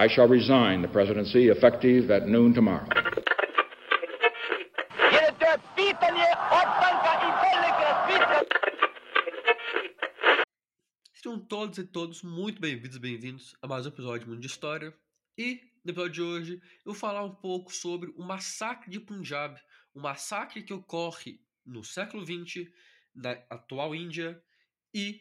I shall resign the presidency effective at noon tomorrow. Sejam todos e todos muito bem-vindos e bem-vindos a mais um episódio de Mundo de História. E no episódio de hoje eu vou falar um pouco sobre o massacre de Punjab, um massacre que ocorre no século XX, na atual Índia, e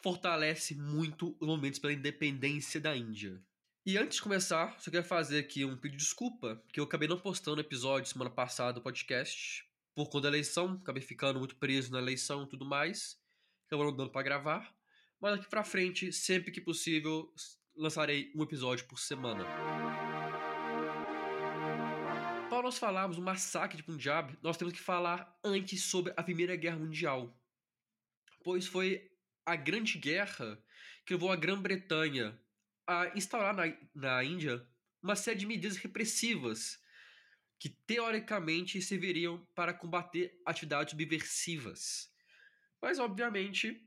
fortalece muito os momentos pela independência da Índia. E antes de começar, só quero fazer aqui um pedido de desculpa, que eu acabei não postando episódio semana passada do podcast, por conta da eleição, acabei ficando muito preso na eleição e tudo mais, acabou não dando para gravar. Mas daqui pra frente, sempre que possível, lançarei um episódio por semana. Para nós falarmos do massacre de Punjab, nós temos que falar antes sobre a Primeira Guerra Mundial. Pois foi a Grande Guerra que levou a Grã-Bretanha a instaurar na, na Índia uma série de medidas repressivas que teoricamente serviriam para combater atividades subversivas. Mas, obviamente,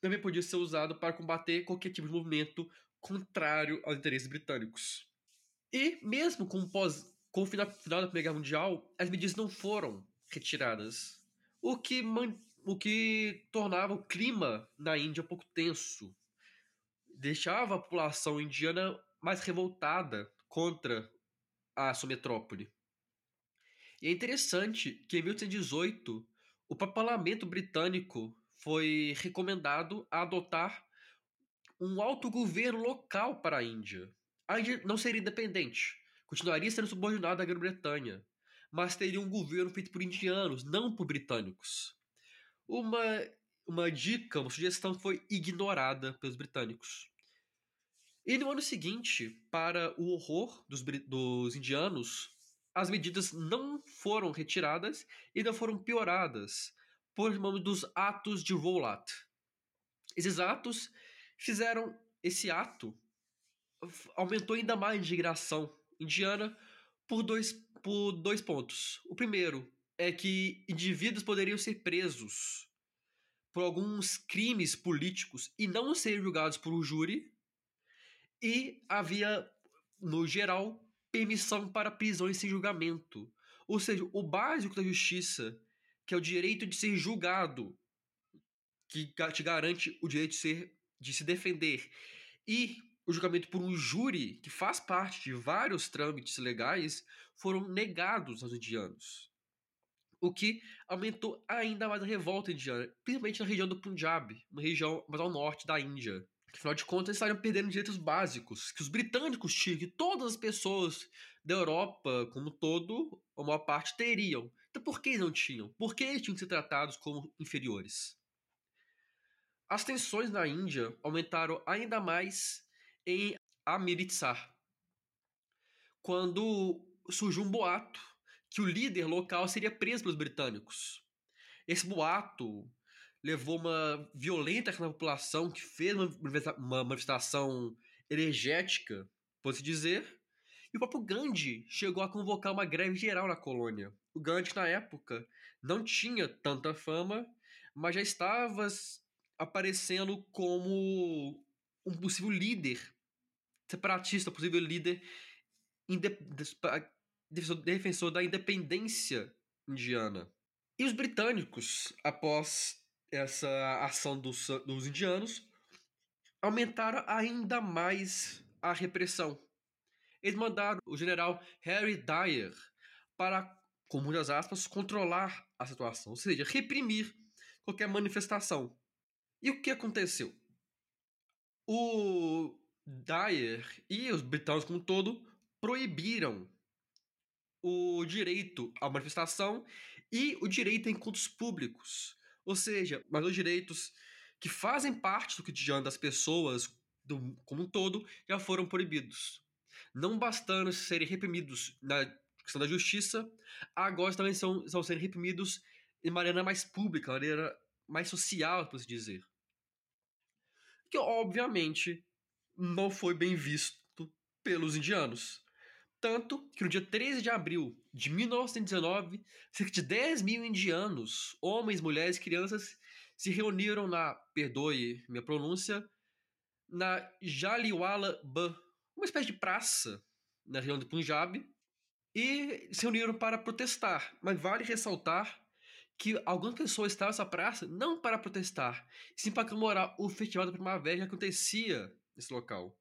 também podia ser usado para combater qualquer tipo de movimento contrário aos interesses britânicos. E mesmo com, pós, com o final, final da Primeira Guerra Mundial, as medidas não foram retiradas, o que, man, o que tornava o clima na Índia um pouco tenso, deixava a população indiana mais revoltada contra a sua metrópole. E é interessante que em 1818 o parlamento britânico foi recomendado a adotar um autogoverno local para a Índia. A Índia não seria independente, continuaria sendo subordinada à Grã-Bretanha, mas teria um governo feito por indianos, não por britânicos. Uma, uma dica, uma sugestão foi ignorada pelos britânicos. E no ano seguinte, para o horror dos, dos indianos, as medidas não foram retiradas e não foram pioradas, por nome dos atos de Volat. Esses atos fizeram esse ato aumentou ainda mais a indignação indiana por dois, por dois pontos. O primeiro é que indivíduos poderiam ser presos por alguns crimes políticos e não serem julgados por um júri, e havia, no geral, permissão para prisões sem julgamento. Ou seja, o básico da justiça que é o direito de ser julgado, que te garante o direito de, ser, de se defender. E o julgamento por um júri, que faz parte de vários trâmites legais, foram negados aos indianos. O que aumentou ainda mais a revolta indiana, principalmente na região do Punjab, uma região mais ao norte da Índia. Afinal de contas, eles estariam perdendo direitos básicos que os britânicos tinham, que todas as pessoas da Europa, como todo, a maior parte, teriam. Então por que eles não tinham? Por que eles tinham que ser tratados como inferiores? As tensões na Índia aumentaram ainda mais em Amritsar, quando surgiu um boato que o líder local seria preso pelos britânicos. Esse boato levou uma violenta na população que fez uma manifestação energética, pode-se dizer, e o próprio Gandhi chegou a convocar uma greve geral na colônia. O Gandhi, na época, não tinha tanta fama, mas já estava aparecendo como um possível líder separatista, possível líder defensor da independência indiana. E os britânicos, após essa ação dos, dos indianos, aumentaram ainda mais a repressão. Eles mandaram o general Harry Dyer para, com muitas aspas, controlar a situação, ou seja, reprimir qualquer manifestação. E o que aconteceu? O Dyer e os britânicos como um todo proibiram o direito à manifestação e o direito a encontros públicos. Ou seja, mas os direitos que fazem parte do cotidiano das pessoas do, como um todo já foram proibidos não bastando serem reprimidos na questão da justiça, agora também são, estão sendo reprimidos de maneira mais pública, de maneira mais social, por assim dizer. Que, obviamente, não foi bem visto pelos indianos. Tanto que no dia 13 de abril de 1919, cerca de 10 mil indianos, homens, mulheres, crianças, se reuniram na, perdoe minha pronúncia, na Jaliwala Bagh uma espécie de praça na região do Punjab e se reuniram para protestar. Mas vale ressaltar que algumas pessoas estavam nessa praça não para protestar, sim para comemorar o festival da primavera que acontecia nesse local.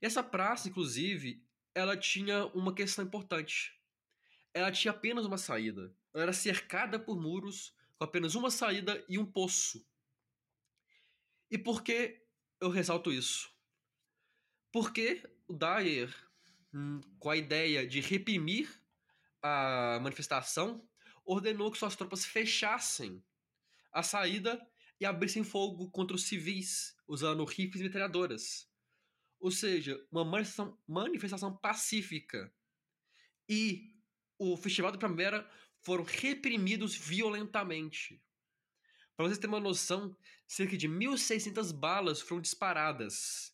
Essa praça, inclusive, ela tinha uma questão importante. Ela tinha apenas uma saída. Ela era cercada por muros, com apenas uma saída e um poço. E por que eu ressalto isso? Porque o Dyer, hum, com a ideia de reprimir a manifestação, ordenou que suas tropas fechassem a saída e abrissem fogo contra os civis, usando rifles e metralhadoras. Ou seja, uma manifestação, manifestação pacífica. E o Festival da Primavera foram reprimidos violentamente. Para vocês terem uma noção, cerca de 1.600 balas foram disparadas,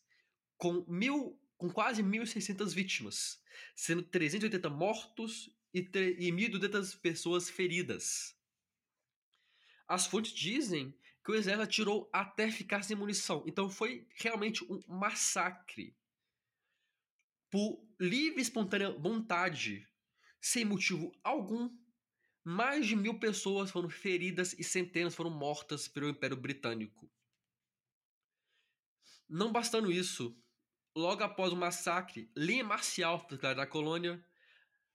com, mil, com quase 1.600 vítimas, sendo 380 mortos e, e 1.200 pessoas feridas. As fontes dizem que o exército atirou até ficar sem munição. Então foi realmente um massacre. Por livre e espontânea vontade, sem motivo algum, mais de mil pessoas foram feridas e centenas foram mortas pelo Império Britânico. Não bastando isso, logo após o massacre, lei marcial da colônia,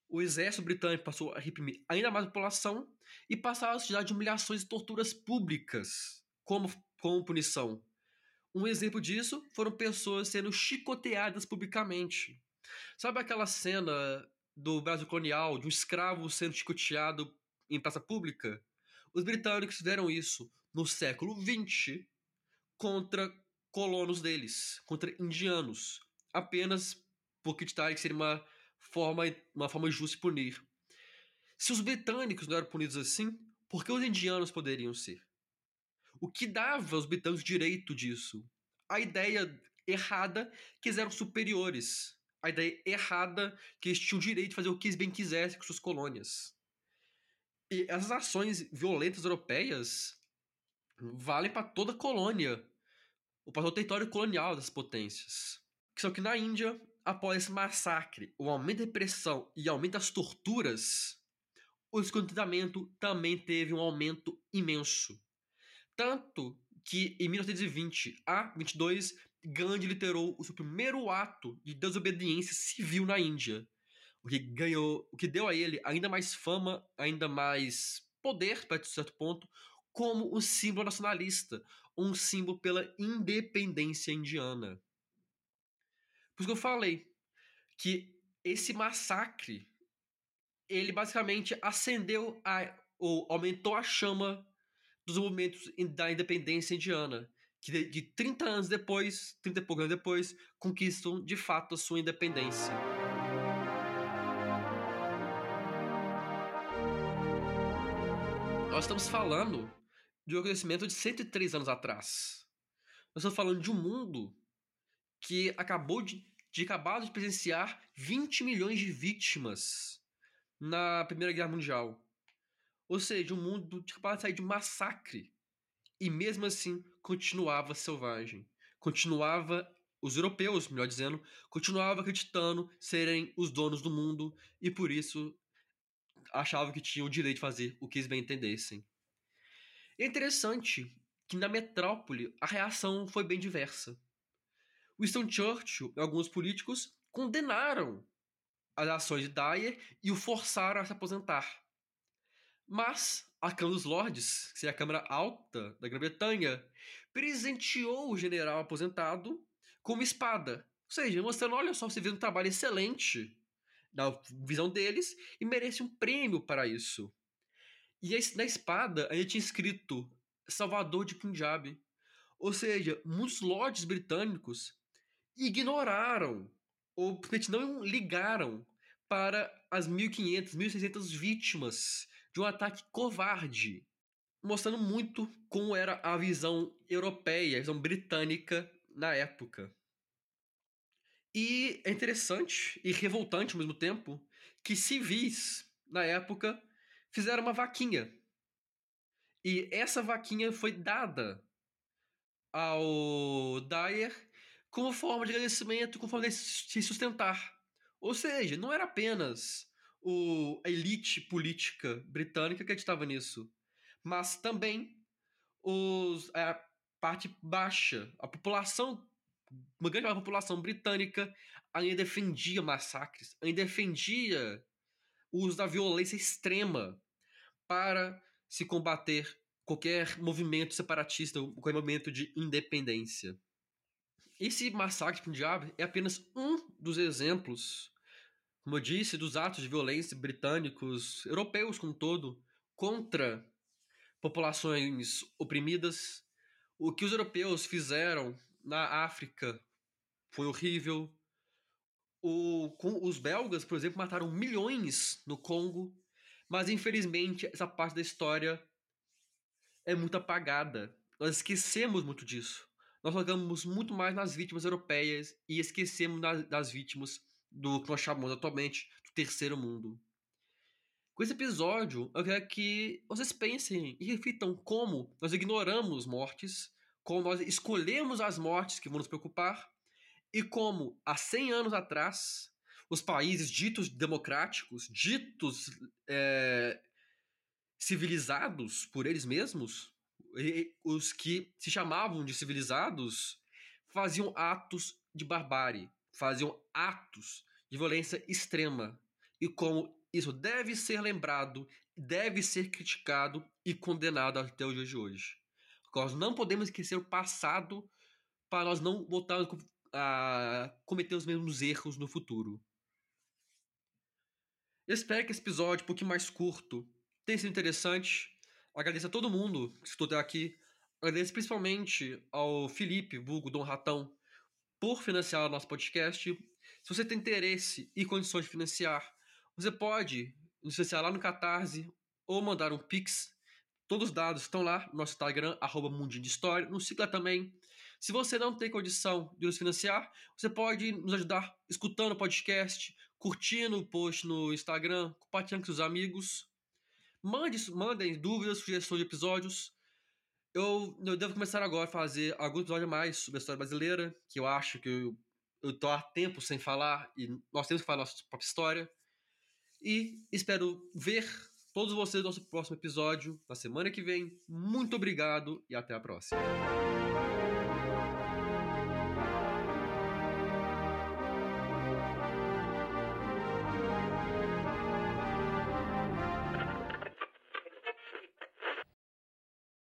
o exército britânico passou a reprimir ainda mais a população e passou a sociedade de humilhações e torturas públicas como, como punição. Um exemplo disso foram pessoas sendo chicoteadas publicamente. Sabe aquela cena do Brasil colonial, de um escravo sendo chicoteado em praça pública? Os britânicos fizeram isso no século XX contra colonos deles, contra indianos, apenas porque acreditaram que seria uma forma, uma forma justa de punir. Se os britânicos não eram punidos assim, por que os indianos poderiam ser? O que dava aos britânicos direito disso? A ideia errada que eles eram superiores. A ideia errada que eles tinham o direito de fazer o que bem quisessem com suas colônias. E essas ações violentas europeias valem para toda a colônia, ou para o território colonial das potências. Só que na Índia, após esse massacre, o aumento da repressão e aumento das torturas, o descontentamento também teve um aumento imenso. Tanto que em 1920 a 22, Gandhi liderou o seu primeiro ato de desobediência civil na Índia, o que ganhou, o que deu a ele ainda mais fama, ainda mais poder, para certo ponto, como um símbolo nacionalista, um símbolo pela independência indiana. Por isso que eu falei que esse massacre ele basicamente acendeu a, ou aumentou a chama dos movimentos da independência indiana, que de, de 30 anos depois, 30 e poucos anos depois, conquistam de fato a sua independência. Nós estamos falando de um acontecimento de 103 anos atrás. Nós estamos falando de um mundo que acabou de, de acabar de presenciar 20 milhões de vítimas na Primeira Guerra Mundial. Ou seja, o mundo tinha acabado de sair de um massacre. E mesmo assim, continuava selvagem. Continuava, os europeus, melhor dizendo, continuavam acreditando serem os donos do mundo e por isso achavam que tinham o direito de fazer o que eles bem entendessem. É interessante que na metrópole a reação foi bem diversa. Winston Churchill e alguns políticos condenaram as ações de Dyer e o forçaram a se aposentar. Mas a Câmara dos Lordes, que seria a Câmara Alta da Grã-Bretanha, presenteou o general aposentado com uma espada. Ou seja, mostrando: olha só, você fez um trabalho excelente na visão deles e merece um prêmio para isso. E na espada ainda tinha escrito Salvador de Punjab. Ou seja, muitos lords britânicos ignoraram ou não ligaram para as 1.500, 1.600 vítimas de um ataque covarde, mostrando muito como era a visão europeia, a visão britânica na época. E é interessante e revoltante ao mesmo tempo que civis, na época, fizeram uma vaquinha. E essa vaquinha foi dada ao Dyer como forma de agradecimento, como forma de se sustentar. Ou seja, não era apenas o, a elite política britânica acreditava nisso, mas também os, a parte baixa, a população, uma grande parte da população britânica ainda defendia massacres, ainda defendia o uso da violência extrema para se combater qualquer movimento separatista, qualquer movimento de independência. Esse massacre de Punjab é apenas um dos exemplos como eu disse, dos atos de violência britânicos, europeus como um todo, contra populações oprimidas. O que os europeus fizeram na África foi horrível. O, os belgas, por exemplo, mataram milhões no Congo, mas infelizmente essa parte da história é muito apagada. Nós esquecemos muito disso. Nós focamos muito mais nas vítimas europeias e esquecemos das, das vítimas do que nós chamamos atualmente do terceiro mundo. Com esse episódio, eu quero que vocês pensem e reflitam como nós ignoramos mortes, como nós escolhemos as mortes que vão nos preocupar, e como, há 100 anos atrás, os países ditos democráticos, ditos é, civilizados por eles mesmos, os que se chamavam de civilizados, faziam atos de barbárie, faziam atos de violência extrema e como isso deve ser lembrado, deve ser criticado e condenado até os dias de hoje. Nós não podemos esquecer o passado para nós não voltarmos a cometer os mesmos erros no futuro. Eu espero que esse episódio, um pouquinho mais curto, tenha sido interessante. Agradeço a todo mundo que escutou até aqui. Agradeço principalmente ao Felipe, vulgo Dom Ratão, por financiar o nosso podcast. Se você tem interesse e condições de financiar, você pode nos financiar lá no Catarse ou mandar um Pix. Todos os dados estão lá no nosso Instagram, arroba Mundinho de História. Nos siga também. Se você não tem condição de nos financiar, você pode nos ajudar escutando o podcast, curtindo o post no Instagram, compartilhando com seus amigos. Mande, mandem dúvidas, sugestões de episódios. Eu, eu devo começar agora a fazer alguns episódios mais sobre a história brasileira, que eu acho que eu, eu tô há tempo sem falar e nós temos que falar nossa própria história. E espero ver todos vocês no nosso próximo episódio, na semana que vem. Muito obrigado e até a próxima.